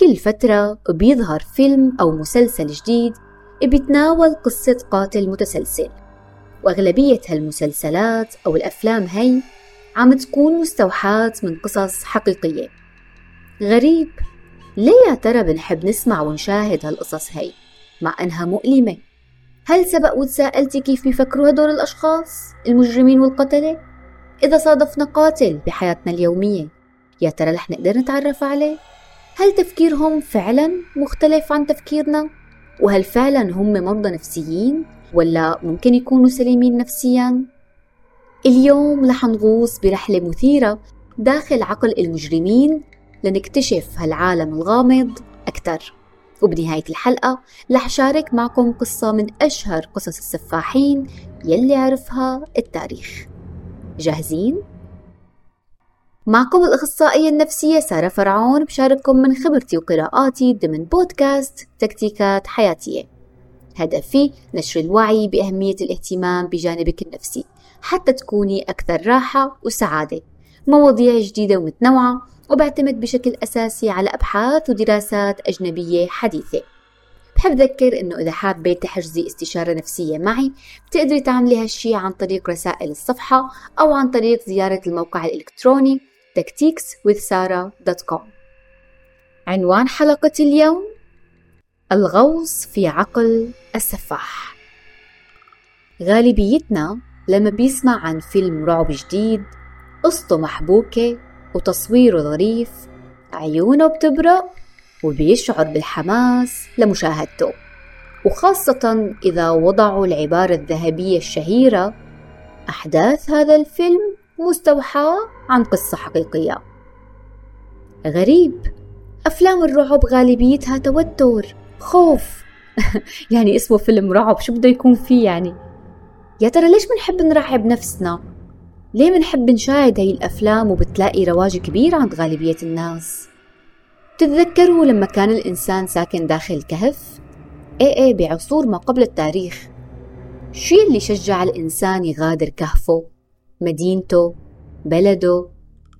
كل فترة بيظهر فيلم أو مسلسل جديد بيتناول قصة قاتل متسلسل وأغلبية هالمسلسلات أو الأفلام هي عم تكون مستوحاة من قصص حقيقية غريب ليه يا ترى بنحب نسمع ونشاهد هالقصص هي مع أنها مؤلمة هل سبق وتساءلتي كيف بيفكروا هدول الأشخاص المجرمين والقتلة؟ إذا صادفنا قاتل بحياتنا اليومية يا ترى رح نقدر نتعرف عليه؟ هل تفكيرهم فعلا مختلف عن تفكيرنا؟ وهل فعلا هم مرضى نفسيين؟ ولا ممكن يكونوا سليمين نفسيا؟ اليوم رح نغوص برحلة مثيرة داخل عقل المجرمين لنكتشف هالعالم الغامض أكثر وبنهاية الحلقة رح شارك معكم قصة من أشهر قصص السفاحين يلي عرفها التاريخ جاهزين؟ معكم الأخصائية النفسية سارة فرعون بشارككم من خبرتي وقراءاتي ضمن بودكاست تكتيكات حياتية. هدفي نشر الوعي بأهمية الاهتمام بجانبك النفسي حتى تكوني أكثر راحة وسعادة. مواضيع جديدة ومتنوعة وبعتمد بشكل أساسي على أبحاث ودراسات أجنبية حديثة. بحب ذكر إنه إذا حابة تحجزي استشارة نفسية معي بتقدري تعملي هالشي عن طريق رسائل الصفحة أو عن طريق زيارة الموقع الإلكتروني tacticswithsara.com عنوان حلقة اليوم الغوص في عقل السفاح. غالبيتنا لما بيسمع عن فيلم رعب جديد قصته محبوكة وتصويره ظريف عيونه بتبرق وبيشعر بالحماس لمشاهدته. وخاصة إذا وضعوا العبارة الذهبية الشهيرة أحداث هذا الفيلم مستوحاة عن قصة حقيقية. غريب. أفلام الرعب غالبيتها توتر خوف. يعني اسمه فيلم رعب شو بده يكون فيه يعني؟ يا ترى ليش بنحب نرعب نفسنا؟ ليه بنحب نشاهد هاي الأفلام وبتلاقي رواج كبير عند غالبية الناس؟ تتذكروا لما كان الإنسان ساكن داخل الكهف؟ إيه إيه بعصور ما قبل التاريخ. شو اللي شجع الإنسان يغادر كهفه؟ مدينته بلده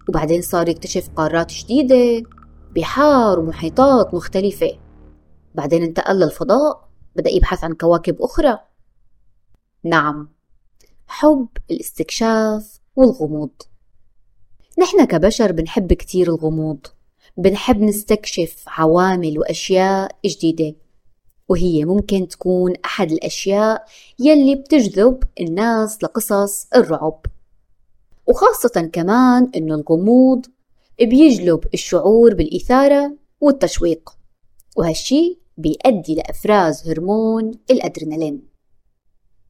وبعدين صار يكتشف قارات جديدة بحار ومحيطات مختلفة. بعدين انتقل للفضاء بدأ يبحث عن كواكب أخرى. نعم حب الاستكشاف والغموض. نحن كبشر بنحب كتير الغموض. بنحب نستكشف عوامل وأشياء جديدة وهي ممكن تكون أحد الأشياء يلي بتجذب الناس لقصص الرعب. وخاصة كمان إنه الغموض بيجلب الشعور بالإثارة والتشويق وهالشي بيؤدي لإفراز هرمون الأدرينالين.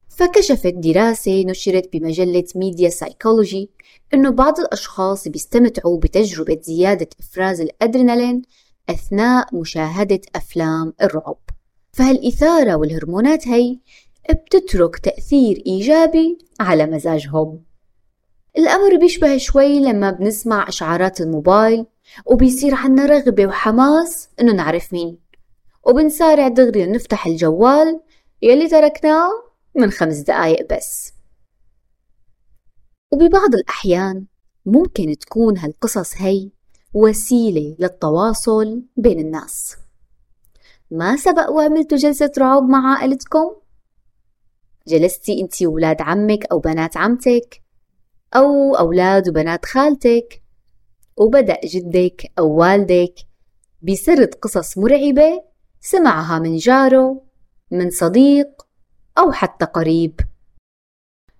فكشفت دراسة نشرت بمجلة Media Psychology إنه بعض الأشخاص بيستمتعوا بتجربة زيادة إفراز الأدرينالين أثناء مشاهدة أفلام الرعب. فهالإثارة والهرمونات هي بتترك تأثير إيجابي على مزاجهم. الأمر بيشبه شوي لما بنسمع إشعارات الموبايل وبيصير عنا رغبة وحماس إنه نعرف مين. وبنسارع دغري نفتح الجوال يلي تركناه من خمس دقايق بس. وببعض الأحيان ممكن تكون هالقصص هي وسيلة للتواصل بين الناس. ما سبق وعملتوا جلسة رعب مع عائلتكم؟ جلستي انتي وولاد عمك أو بنات عمتك؟ أو أولاد وبنات خالتك وبدأ جدك أو والدك بسرد قصص مرعبة سمعها من جاره من صديق أو حتى قريب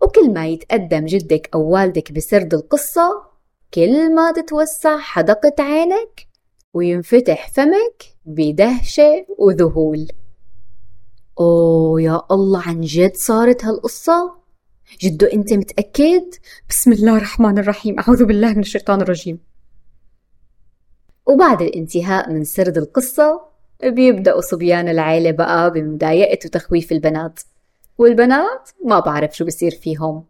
وكل ما يتقدم جدك أو والدك بسرد القصة كل ما تتوسع حدقة عينك وينفتح فمك بدهشة وذهول أوه يا الله عن جد صارت هالقصة؟ جدو أنت متأكد؟ بسم الله الرحمن الرحيم. أعوذ بالله من الشيطان الرجيم. وبعد الانتهاء من سرد القصة بيبدأوا صبيان العيلة بقى بمضايقة وتخويف البنات. والبنات ما بعرف شو بصير فيهم.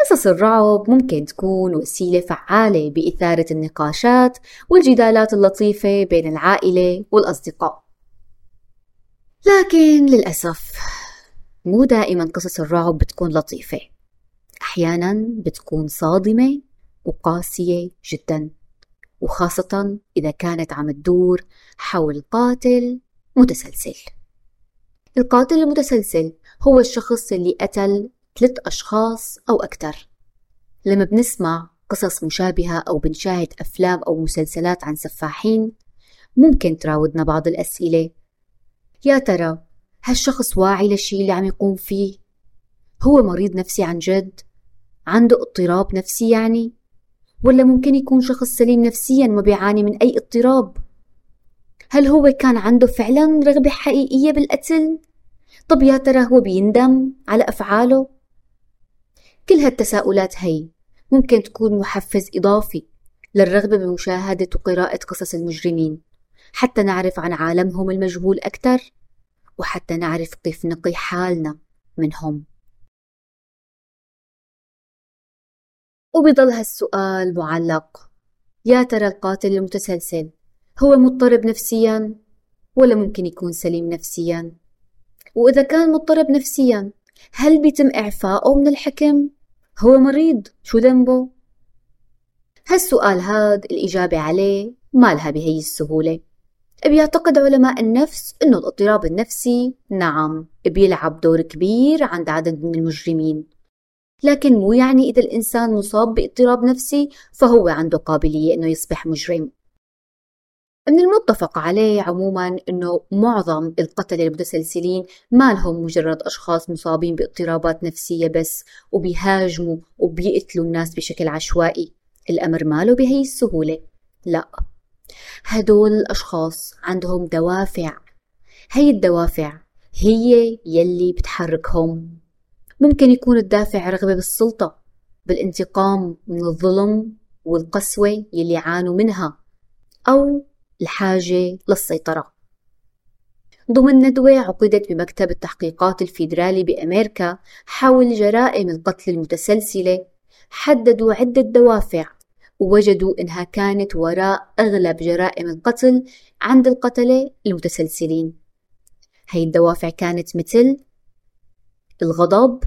قصص الرعب ممكن تكون وسيلة فعالة بإثارة النقاشات والجدالات اللطيفة بين العائلة والأصدقاء. لكن للأسف مو دائما قصص الرعب بتكون لطيفة. أحيانا بتكون صادمة وقاسية جدا وخاصة إذا كانت عم تدور حول قاتل متسلسل. القاتل المتسلسل هو الشخص اللي قتل ثلاث أشخاص أو أكثر. لما بنسمع قصص مشابهة أو بنشاهد أفلام أو مسلسلات عن سفاحين ممكن تراودنا بعض الأسئلة. يا ترى هالشخص واعي للشي اللي عم يقوم فيه؟ هو مريض نفسي عن جد؟ عنده اضطراب نفسي يعني؟ ولا ممكن يكون شخص سليم نفسيا وما بيعاني من أي اضطراب؟ هل هو كان عنده فعلا رغبة حقيقية بالقتل؟ طب يا ترى هو بيندم على أفعاله؟ كل هالتساؤلات هي ممكن تكون محفز إضافي للرغبة بمشاهدة وقراءة قصص المجرمين حتى نعرف عن عالمهم المجهول أكثر وحتى نعرف كيف نقي حالنا منهم. وبضل هالسؤال معلق. يا ترى القاتل المتسلسل هو مضطرب نفسيا ولا ممكن يكون سليم نفسيا؟ وإذا كان مضطرب نفسيا هل بيتم إعفائه من الحكم؟ هو مريض؟ شو ذنبه؟ هالسؤال هاد الإجابة عليه ما لها بهي السهولة. بيعتقد علماء النفس أنه الاضطراب النفسي نعم بيلعب دور كبير عند عدد من المجرمين. لكن مو يعني إذا الإنسان مصاب باضطراب نفسي فهو عنده قابلية أنه يصبح مجرم. من المتفق عليه عموما أنه معظم القتلة المتسلسلين ما لهم مجرد أشخاص مصابين باضطرابات نفسية بس وبيهاجموا وبيقتلوا الناس بشكل عشوائي. الأمر ماله بهي السهولة؟ لا. هدول الأشخاص عندهم دوافع. هي الدوافع هي يلي بتحركهم. ممكن يكون الدافع رغبة بالسلطة بالانتقام من الظلم والقسوة يلي عانوا منها أو الحاجة للسيطرة. ضمن ندوة عقدت بمكتب التحقيقات الفيدرالي بأمريكا حول جرائم القتل المتسلسلة حددوا عدة دوافع ووجدوا إنها كانت وراء أغلب جرائم القتل عند القتلة المتسلسلين. هي الدوافع كانت مثل الغضب.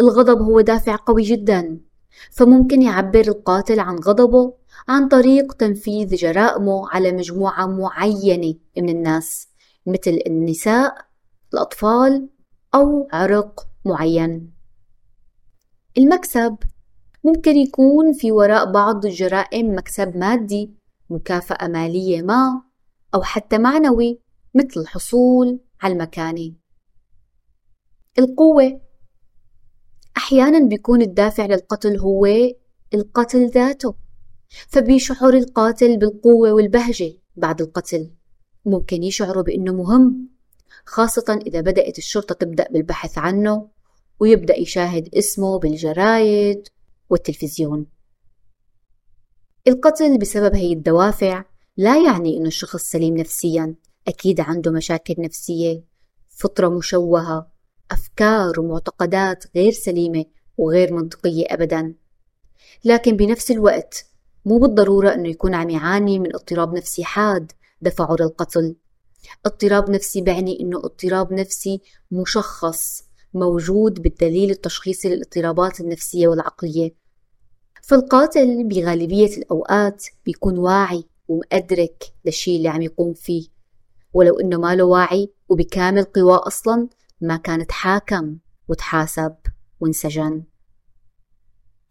الغضب هو دافع قوي جدا فممكن يعبر القاتل عن غضبه عن طريق تنفيذ جرائمه على مجموعة معينة من الناس مثل النساء الأطفال أو عرق معين. المكسب ممكن يكون في وراء بعض الجرائم مكسب مادي مكافأة مالية ما أو حتى معنوي مثل الحصول على المكانة. القوة. أحيانا بيكون الدافع للقتل هو القتل ذاته فبيشعر القاتل بالقوة والبهجة بعد القتل. ممكن يشعروا بأنه مهم خاصة إذا بدأت الشرطة تبدأ بالبحث عنه ويبدأ يشاهد اسمه بالجرايد والتلفزيون. القتل بسبب هي الدوافع لا يعني أنه الشخص سليم نفسيا أكيد عنده مشاكل نفسية فطرة مشوهة أفكار ومعتقدات غير سليمة وغير منطقية أبدا. لكن بنفس الوقت مو بالضرورة أنه يكون عم يعاني من اضطراب نفسي حاد دفعه للقتل اضطراب نفسي بعني أنه اضطراب نفسي مشخص. موجود بالدليل التشخيصي للاضطرابات النفسية والعقلية. فالقاتل بغالبية الأوقات بيكون واعي ومأدرك للشي اللي عم يقوم فيه ولو إنه ما له واعي وبكامل قواه أصلا ما كان تحاكم وتحاسب وانسجن.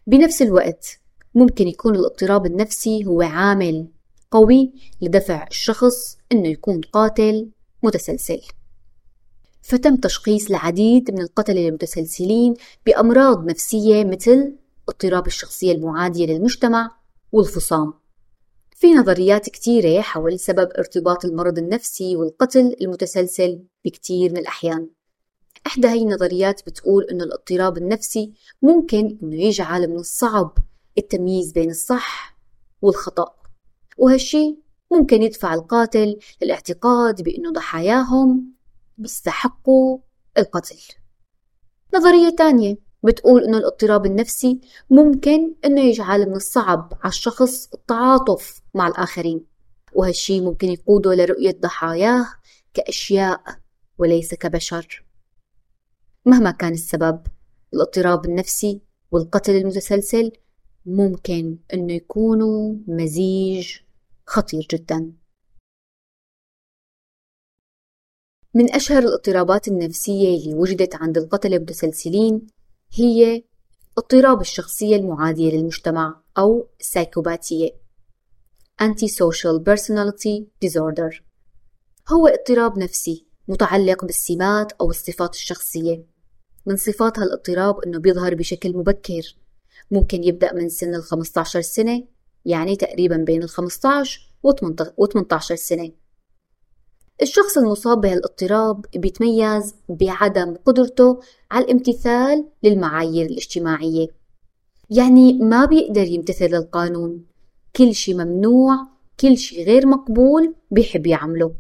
بنفس الوقت ممكن يكون الاضطراب النفسي هو عامل قوي لدفع الشخص إنه يكون قاتل متسلسل. فتم تشخيص العديد من القتلة المتسلسلين بأمراض نفسية مثل اضطراب الشخصية المعادية للمجتمع والفصام. في نظريات كثيرة حول سبب ارتباط المرض النفسي والقتل المتسلسل بكثير من الأحيان. إحدى هي النظريات بتقول إنه الاضطراب النفسي ممكن إنه يجعل من الصعب التمييز بين الصح والخطأ. وهالشي ممكن يدفع القاتل للاعتقاد بأنه ضحاياهم بيستحقوا القتل. نظرية تانية بتقول إنه الاضطراب النفسي ممكن إنه يجعل من الصعب على الشخص التعاطف مع الآخرين وهالشي ممكن يقوده لرؤية ضحاياه كأشياء وليس كبشر. مهما كان السبب الاضطراب النفسي والقتل المتسلسل ممكن أنه يكونوا مزيج خطير جدا. من أشهر الاضطرابات النفسية اللي وجدت عند القتلة المتسلسلين هي اضطراب الشخصية المعادية للمجتمع أو السايكوباتية Antisocial Personality Disorder. هو اضطراب نفسي متعلق بالسمات أو الصفات الشخصية. من صفات هالاضطراب أنه بيظهر بشكل مبكر. ممكن يبدأ من سن ال 15 سنة يعني تقريبا بين ال 15 و 18 سنة. الشخص المصاب بهالاضطراب بيتميز بعدم قدرته على الامتثال للمعايير الاجتماعية. يعني ما بيقدر يمتثل للقانون. كل شي ممنوع كل شي غير مقبول بيحب يعمله.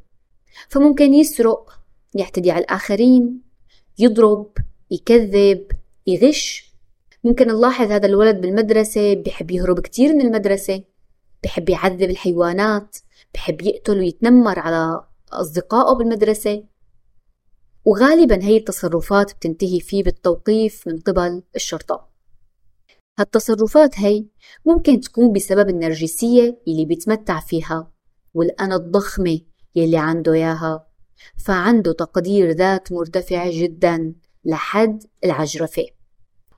فممكن يسرق يعتدي على الآخرين يضرب يكذب يغش. ممكن نلاحظ هذا الولد بالمدرسة بيحب يهرب كتير من المدرسة بحب يعذب الحيوانات بحب يقتل ويتنمر على أصدقائه بالمدرسة. وغالبا هي التصرفات بتنتهي فيه بالتوقيف من قبل الشرطة. هالتصرفات هي ممكن تكون بسبب النرجسية اللي بيتمتع فيها والأنا الضخمة يلي عنده ياها فعنده تقدير ذات مرتفع جدا لحد العجرفة.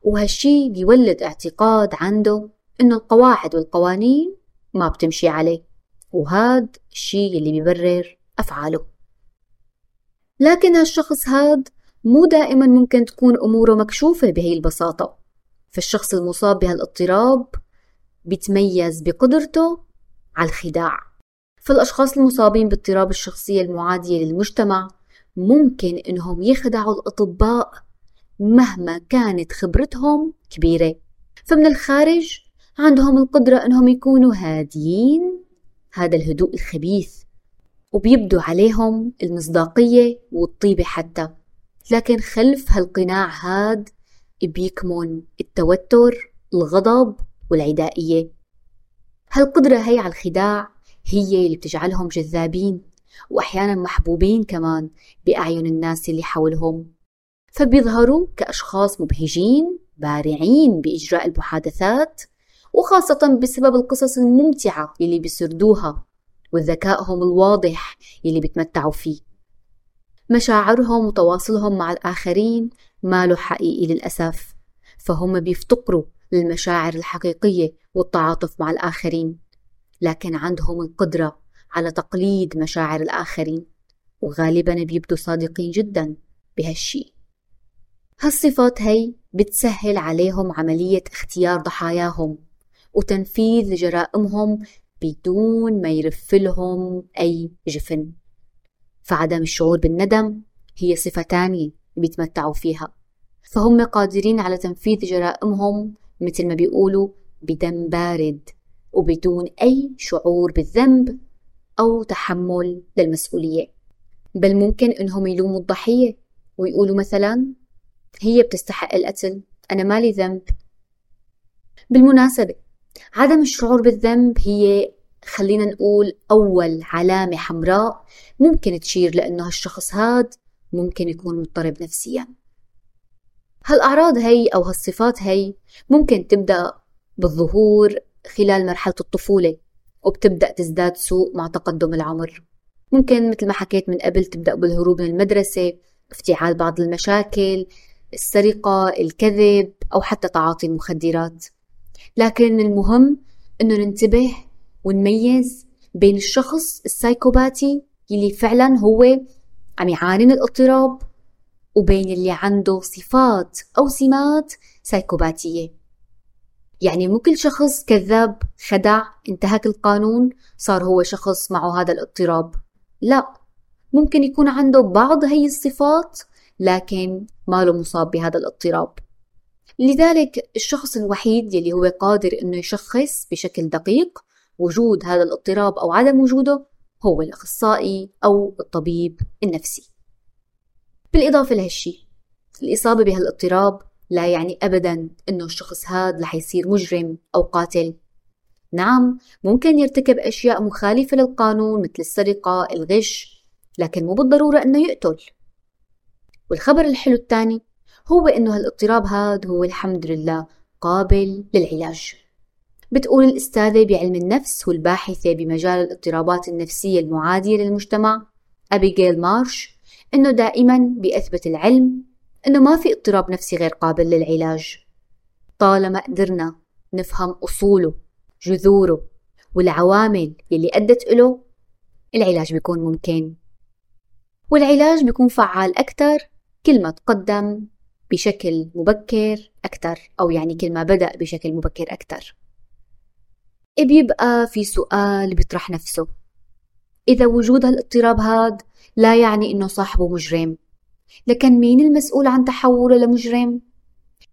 وهالشي بيولد اعتقاد عنده إنه القواعد والقوانين ما بتمشي عليه. وهاد الشي اللي بيبرر أفعاله. لكن هالشخص هاد مو دائما ممكن تكون أموره مكشوفة بهي البساطة. فالشخص المصاب بهالاضطراب بيتميز بقدرته على الخداع. فالأشخاص المصابين باضطراب الشخصية المعادية للمجتمع ممكن إنهم يخدعوا الأطباء مهما كانت خبرتهم كبيرة. فمن الخارج عندهم القدرة إنهم يكونوا هاديين. هذا الهدوء الخبيث وبيبدو عليهم المصداقية والطيبة حتى. لكن خلف هالقناع هاد بيكمن التوتر الغضب والعدائية. هالقدرة هي على الخداع هي اللي بتجعلهم جذابين وأحيانا محبوبين كمان بأعين الناس اللي حولهم. فبيظهروا كأشخاص مبهجين بارعين بإجراء المحادثات وخاصة بسبب القصص الممتعة اللي بيسردوها. وذكائهم الواضح اللي بيتمتعوا فيه. مشاعرهم وتواصلهم مع الآخرين ما له حقيقي للأسف فهم بيفتقروا للمشاعر الحقيقية والتعاطف مع الآخرين لكن عندهم القدرة على تقليد مشاعر الآخرين وغالبا بيبدوا صادقين جدا بهالشي. هالصفات هي بتسهل عليهم عملية اختيار ضحاياهم وتنفيذ جرائمهم بدون ما يرف لهم أي جفن. فعدم الشعور بالندم هي صفة تانية بيتمتعوا فيها. فهم قادرين على تنفيذ جرائمهم مثل ما بيقولوا بدم بارد وبدون أي شعور بالذنب أو تحمل للمسؤولية. بل ممكن إنهم يلوموا الضحية ويقولوا مثلا هي بتستحق القتل أنا مالي ذنب. بالمناسبة عدم الشعور بالذنب هي خلينا نقول أول علامة حمراء ممكن تشير لأنه هالشخص هاد ممكن يكون مضطرب نفسيا. هالأعراض هي أو هالصفات هي ممكن تبدأ بالظهور خلال مرحلة الطفولة وبتبدأ تزداد سوء مع تقدم العمر. ممكن مثل ما حكيت من قبل تبدأ بالهروب من المدرسة افتعال بعض المشاكل السرقة الكذب أو حتى تعاطي المخدرات لكن المهم أنه ننتبه ونميز بين الشخص السايكوباتي اللي فعلا هو عم يعاني من الاضطراب وبين اللي عنده صفات أو سمات سايكوباتية. يعني مو كل شخص كذاب خدع انتهك القانون صار هو شخص معه هذا الاضطراب. لا ممكن يكون عنده بعض هي الصفات لكن ما له مصاب بهذا الاضطراب. لذلك الشخص الوحيد يلي هو قادر إنه يشخص بشكل دقيق وجود هذا الاضطراب أو عدم وجوده هو الأخصائي أو الطبيب النفسي. بالإضافة لهالشي الإصابة بهالاضطراب لا يعني ابدا إنه الشخص هذا رح يصير مجرم أو قاتل. نعم ممكن يرتكب أشياء مخالفة للقانون مثل السرقة الغش لكن مو بالضرورة إنه يقتل. والخبر الحلو الثاني هو إنه هالاضطراب هذا هو الحمد لله قابل للعلاج. بتقول الأستاذة بعلم النفس والباحثة بمجال الاضطرابات النفسية المعادية للمجتمع أبيجيل مارش إنه دائما بيثبت العلم إنه ما في اضطراب نفسي غير قابل للعلاج. طالما قدرنا نفهم أصوله جذوره والعوامل يلي أدت إله العلاج بيكون ممكن. والعلاج بيكون فعال أكثر كل ما تقدم. بشكل مبكر أكثر أو يعني كل ما بدأ بشكل مبكر أكثر بيبقى في سؤال بيطرح نفسه إذا وجود هالاضطراب هاد لا يعني إنه صاحبه مجرم لكن مين المسؤول عن تحوله لمجرم؟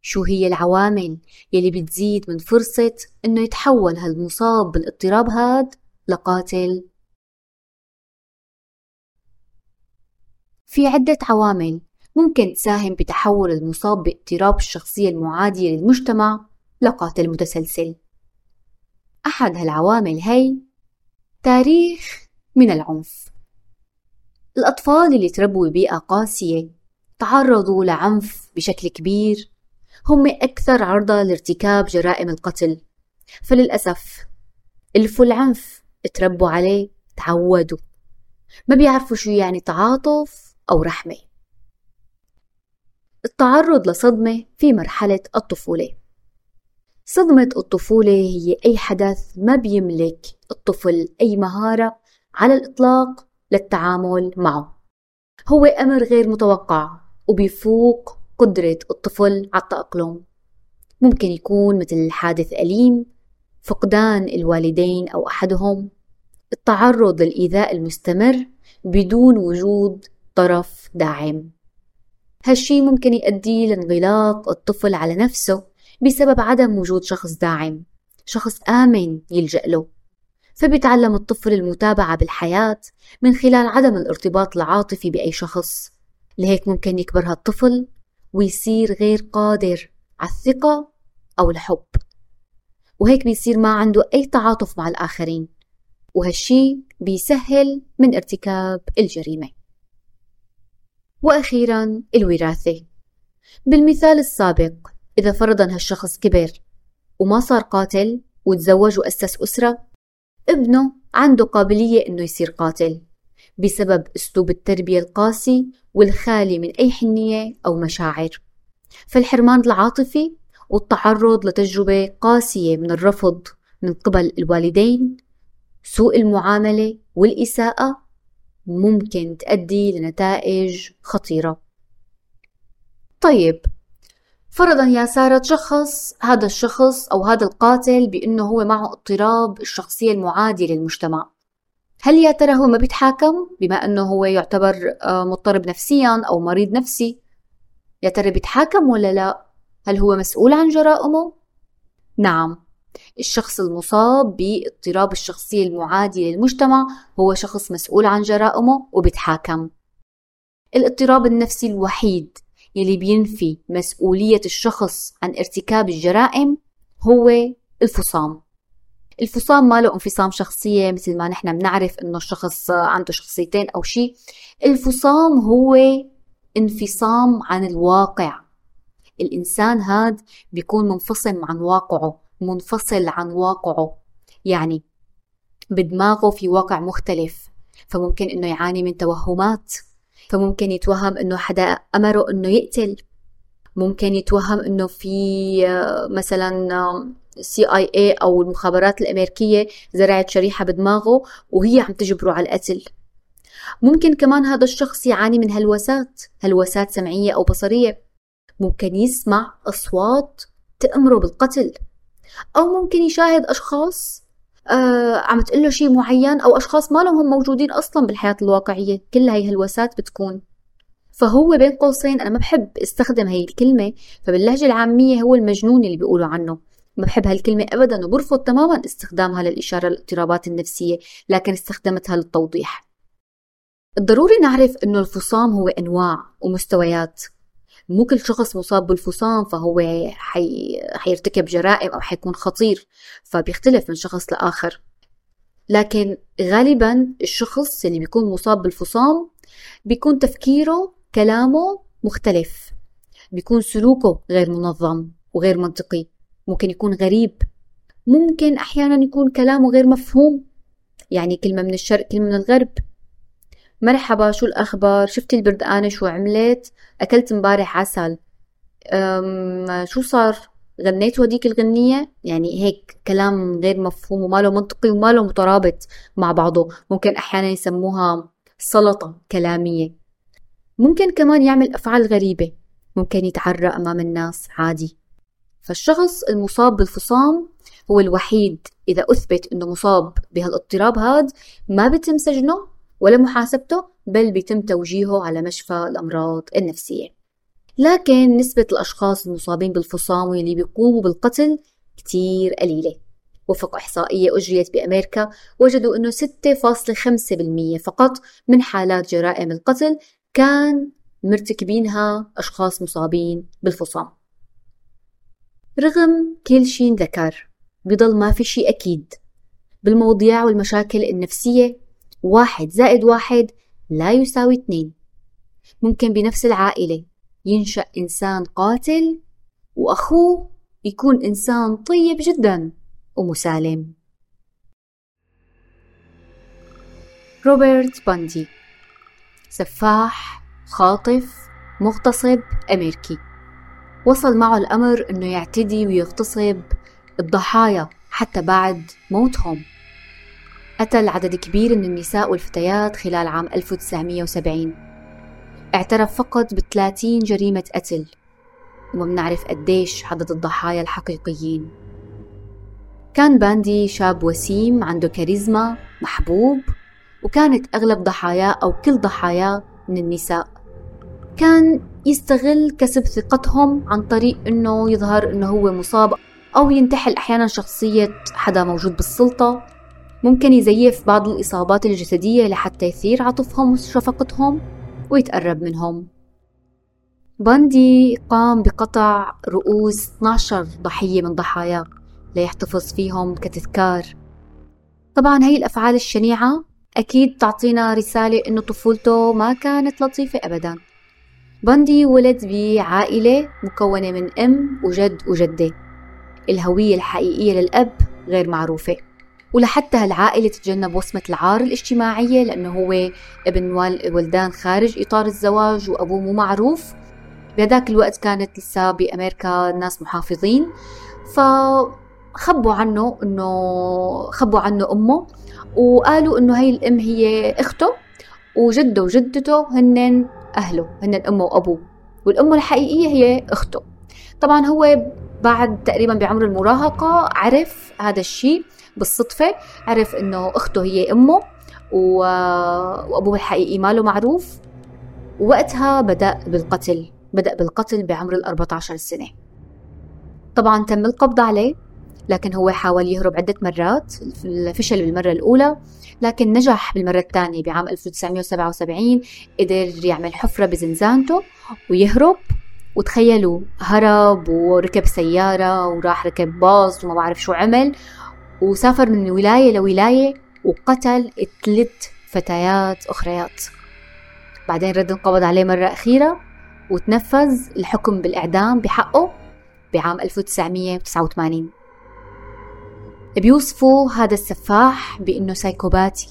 شو هي العوامل يلي بتزيد من فرصة إنه يتحول هالمصاب بالاضطراب هاد لقاتل؟ في عدة عوامل ممكن تساهم بتحول المصاب باضطراب الشخصية المعادية للمجتمع لقاتل متسلسل. أحد هالعوامل هي تاريخ من العنف. الأطفال اللي تربوا ببيئة قاسية تعرضوا لعنف بشكل كبير. هم أكثر عرضة لارتكاب جرائم القتل. فللأسف الفوا العنف تربوا عليه تعودوا. ما بيعرفوا شو يعني تعاطف أو رحمة. التعرض لصدمة في مرحلة الطفولة. صدمة الطفولة هي أي حدث ما بيملك الطفل أي مهارة على الإطلاق للتعامل معه. هو أمر غير متوقع وبيفوق قدرة الطفل على التأقلم. ممكن يكون مثل حادث أليم فقدان الوالدين أو أحدهم التعرض للإيذاء المستمر بدون وجود طرف داعم. هالشي ممكن يؤدي لانغلاق الطفل على نفسه بسبب عدم وجود شخص داعم شخص آمن يلجأ له. فبيتعلم الطفل المتابعة بالحياة من خلال عدم الارتباط العاطفي بأي شخص. لهيك ممكن يكبر هالطفل ويصير غير قادر على الثقة أو الحب. وهيك بيصير ما عنده أي تعاطف مع الآخرين. وهالشي بيسهل من ارتكاب الجريمة. وأخيرا الوراثة. بالمثال السابق إذا فرضا هالشخص كبر وما صار قاتل وتزوج وأسس أسرة ابنه عنده قابلية إنه يصير قاتل بسبب أسلوب التربية القاسي والخالي من أي حنية أو مشاعر. فالحرمان العاطفي والتعرض لتجربة قاسية من الرفض من قبل الوالدين سوء المعاملة والإساءة ممكن تؤدي لنتائج خطيرة. طيب فرضا يا سارة شخص هذا الشخص أو هذا القاتل بأنه هو معه اضطراب الشخصية المعادية للمجتمع. هل يا ترى هو ما بيتحاكم بما أنه هو يعتبر آه، مضطرب نفسيا أو مريض نفسي؟ يا ترى بيتحاكم ولا لا؟ هل هو مسؤول عن جرائمه؟ نعم. الشخص المصاب باضطراب الشخصية المعادية للمجتمع هو شخص مسؤول عن جرائمه وبيتحاكم. الاضطراب النفسي الوحيد يلي بينفي مسؤولية الشخص عن ارتكاب الجرائم هو الفصام. الفصام ما له انفصام شخصية مثل ما نحن بنعرف إنه الشخص عنده شخصيتين أو شيء الفصام هو انفصام عن الواقع. الإنسان هاد بيكون منفصل عن واقعه. منفصل عن واقعه يعني بدماغه في واقع مختلف. فممكن إنه يعاني من توهمات فممكن يتوهم إنه حدا أمره إنه يقتل. ممكن يتوهم إنه في آه، مثلا سي اي اي أو المخابرات الأمريكية زرعت شريحة بدماغه وهي عم تجبره على القتل. ممكن كمان هذا الشخص يعاني من هلوسات هلوسات سمعية أو بصرية. ممكن يسمع أصوات تأمره بالقتل. أو ممكن يشاهد أشخاص آه عم تقول له شيء معين أو أشخاص ما لهم موجودين أصلا بالحياة الواقعية. كل هاي هلوسات بتكون. فهو بين قوسين أنا ما بحب استخدم هي الكلمة فباللهجة العامية هو المجنون اللي بيقولوا عنه. ما بحب هالكلمة أبدا وبرفض تماما استخدامها للإشارة للاضطرابات النفسية لكن استخدمتها للتوضيح. الضروري نعرف أنه الفصام هو أنواع ومستويات. مو كل شخص مصاب بالفصام فهو حي... حيرتكب جرائم أو حيكون خطير فبيختلف من شخص لآخر. لكن غالبا الشخص اللي بيكون مصاب بالفصام بيكون تفكيره كلامه مختلف. بيكون سلوكه غير منظم وغير منطقي. ممكن يكون غريب. ممكن أحيانا يكون كلامه غير مفهوم. يعني كلمة من الشرق كلمة من الغرب. مرحبا شو الأخبار؟ شفت البردقانة شو عملت؟ أكلت مبارح عسل. شو صار؟ غنيتوا هديك الغنية؟ يعني هيك كلام غير مفهوم وما له منطقي وما له مترابط مع بعضه. ممكن أحيانا يسموها سلطة كلامية. ممكن كمان يعمل أفعال غريبة. ممكن يتعرى أمام الناس عادي. فالشخص المصاب بالفصام هو الوحيد إذا أثبت أنه مصاب بهالاضطراب هذا ما بيتم سجنه ولا محاسبته بل بيتم توجيهه على مشفى الأمراض النفسية. لكن نسبة الأشخاص المصابين بالفصام واللي بيقوموا بالقتل كتير قليلة. وفق إحصائية أجريت بأمريكا وجدوا أنه 6.5% فقط من حالات جرائم القتل كان مرتكبينها أشخاص مصابين بالفصام. رغم كل شيء ذكر بضل ما في شيء أكيد. بالمواضيع والمشاكل النفسية واحد زائد واحد لا يساوي اثنين. ممكن بنفس العائلة ينشأ إنسان قاتل وأخوه يكون إنسان طيب جدا ومسالم. روبرت باندي سفاح خاطف مغتصب أمريكي. وصل معه الأمر أنه يعتدي ويغتصب الضحايا حتى بعد موتهم. قتل عدد كبير من النساء والفتيات خلال عام 1970 اعترف فقط ب 30 جريمة قتل وما بنعرف قديش عدد الضحايا الحقيقيين. كان باندي شاب وسيم عنده كاريزما محبوب وكانت أغلب ضحاياه أو كل ضحاياه من النساء. كان يستغل كسب ثقتهم عن طريق إنه يظهر إنه هو مصاب أو ينتحل أحيانا شخصية حدا موجود بالسلطة. ممكن يزيف بعض الإصابات الجسدية لحتى يثير عطفهم وشفقتهم ويتقرب منهم. باندي قام بقطع رؤوس 12 ضحية من ضحاياه ليحتفظ فيهم كتذكار. طبعا هي الأفعال الشنيعة أكيد تعطينا رسالة إنه طفولته ما كانت لطيفة أبدا. باندي ولد بعائلة مكونة من أم وجد وجدة. الهوية الحقيقية للأب غير معروفة. ولحتى هالعائلة تتجنب وصمة العار الاجتماعية لأنه هو ابن ولدان خارج إطار الزواج وأبوه مو معروف. بهداك الوقت كانت لسه بأمريكا الناس محافظين. فخبوا عنه انه خبوا عنه أمه وقالوا إنه هي الأم هي أخته وجده وجدته هن أهله هن أمه وأبوه. والأم الحقيقية هي أخته. طبعا هو بعد تقريبا بعمر المراهقة عرف هذا الشيء بالصدفة عرف إنه أخته هي أمه وأبوه الحقيقي ماله معروف. ووقتها بدأ بالقتل بدأ بالقتل بعمر ال 14 سنة. طبعا تم القبض عليه لكن هو حاول يهرب عدة مرات فشل بالمرة الأولى لكن نجح بالمرة الثانية بعام 1977 قدر يعمل حفرة بزنزانته ويهرب. وتخيلوا هرب وركب سيارة وراح ركب باص وما بعرف شو عمل وسافر من ولاية لولاية وقتل ثلاث فتيات أخريات. بعدين رد انقبض عليه مرة أخيرة وتنفذ الحكم بالإعدام بحقه بعام 1989 بيوصفوا هذا السفاح بأنه سايكوباتي.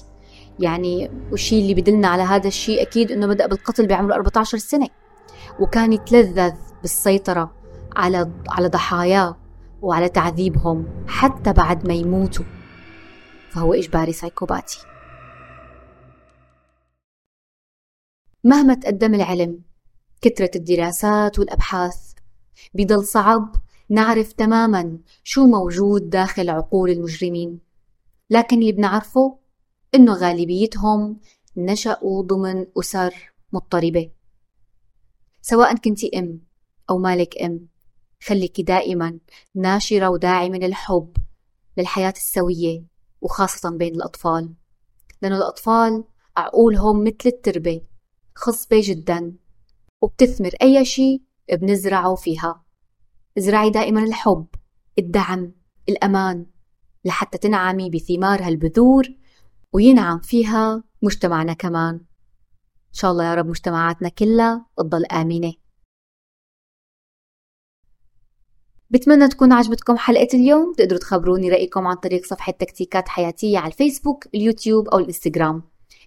يعني والشيء اللي بدلنا على هذا الشيء أكيد أنه بدأ بالقتل بعمر 14 سنة. وكان يتلذذ بالسيطرة على على ضحاياه وعلى تعذيبهم حتى بعد ما يموتوا. فهو إجباري سايكوباتي. مهما تقدم العلم كثرة الدراسات والأبحاث بضل صعب نعرف تماما شو موجود داخل عقول المجرمين. لكن اللي بنعرفه إنه غالبيتهم نشأوا ضمن أسر مضطربة. سواء كنتي أم أو مالك أم خليكي دائما ناشرة وداعمة للحب للحياة السوية وخاصة بين الأطفال. لأنه الأطفال عقولهم مثل التربة خصبة جدا وبتثمر أي شيء بنزرعه فيها. ازرعي دائما الحب الدعم الأمان لحتى تنعمي بثمار هالبذور وينعم فيها مجتمعنا كمان. إن شاء الله يا رب مجتمعاتنا كلها تضل آمنة. بتمنى تكون عجبتكم حلقة اليوم. تقدروا تخبروني رأيكم عن طريق صفحة تكتيكات حياتية على الفيسبوك اليوتيوب أو الإنستغرام.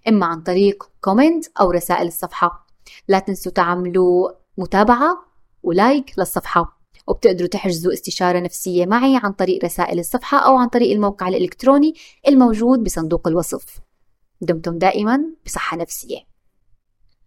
إما عن طريق comment أو رسائل الصفحة. لا تنسوا تعملوا متابعة و like للصفحة. وبتقدروا تحجزوا استشارة نفسية معي عن طريق رسائل الصفحة أو عن طريق الموقع الإلكتروني الموجود بصندوق الوصف. دمتم دائما بصحة نفسية.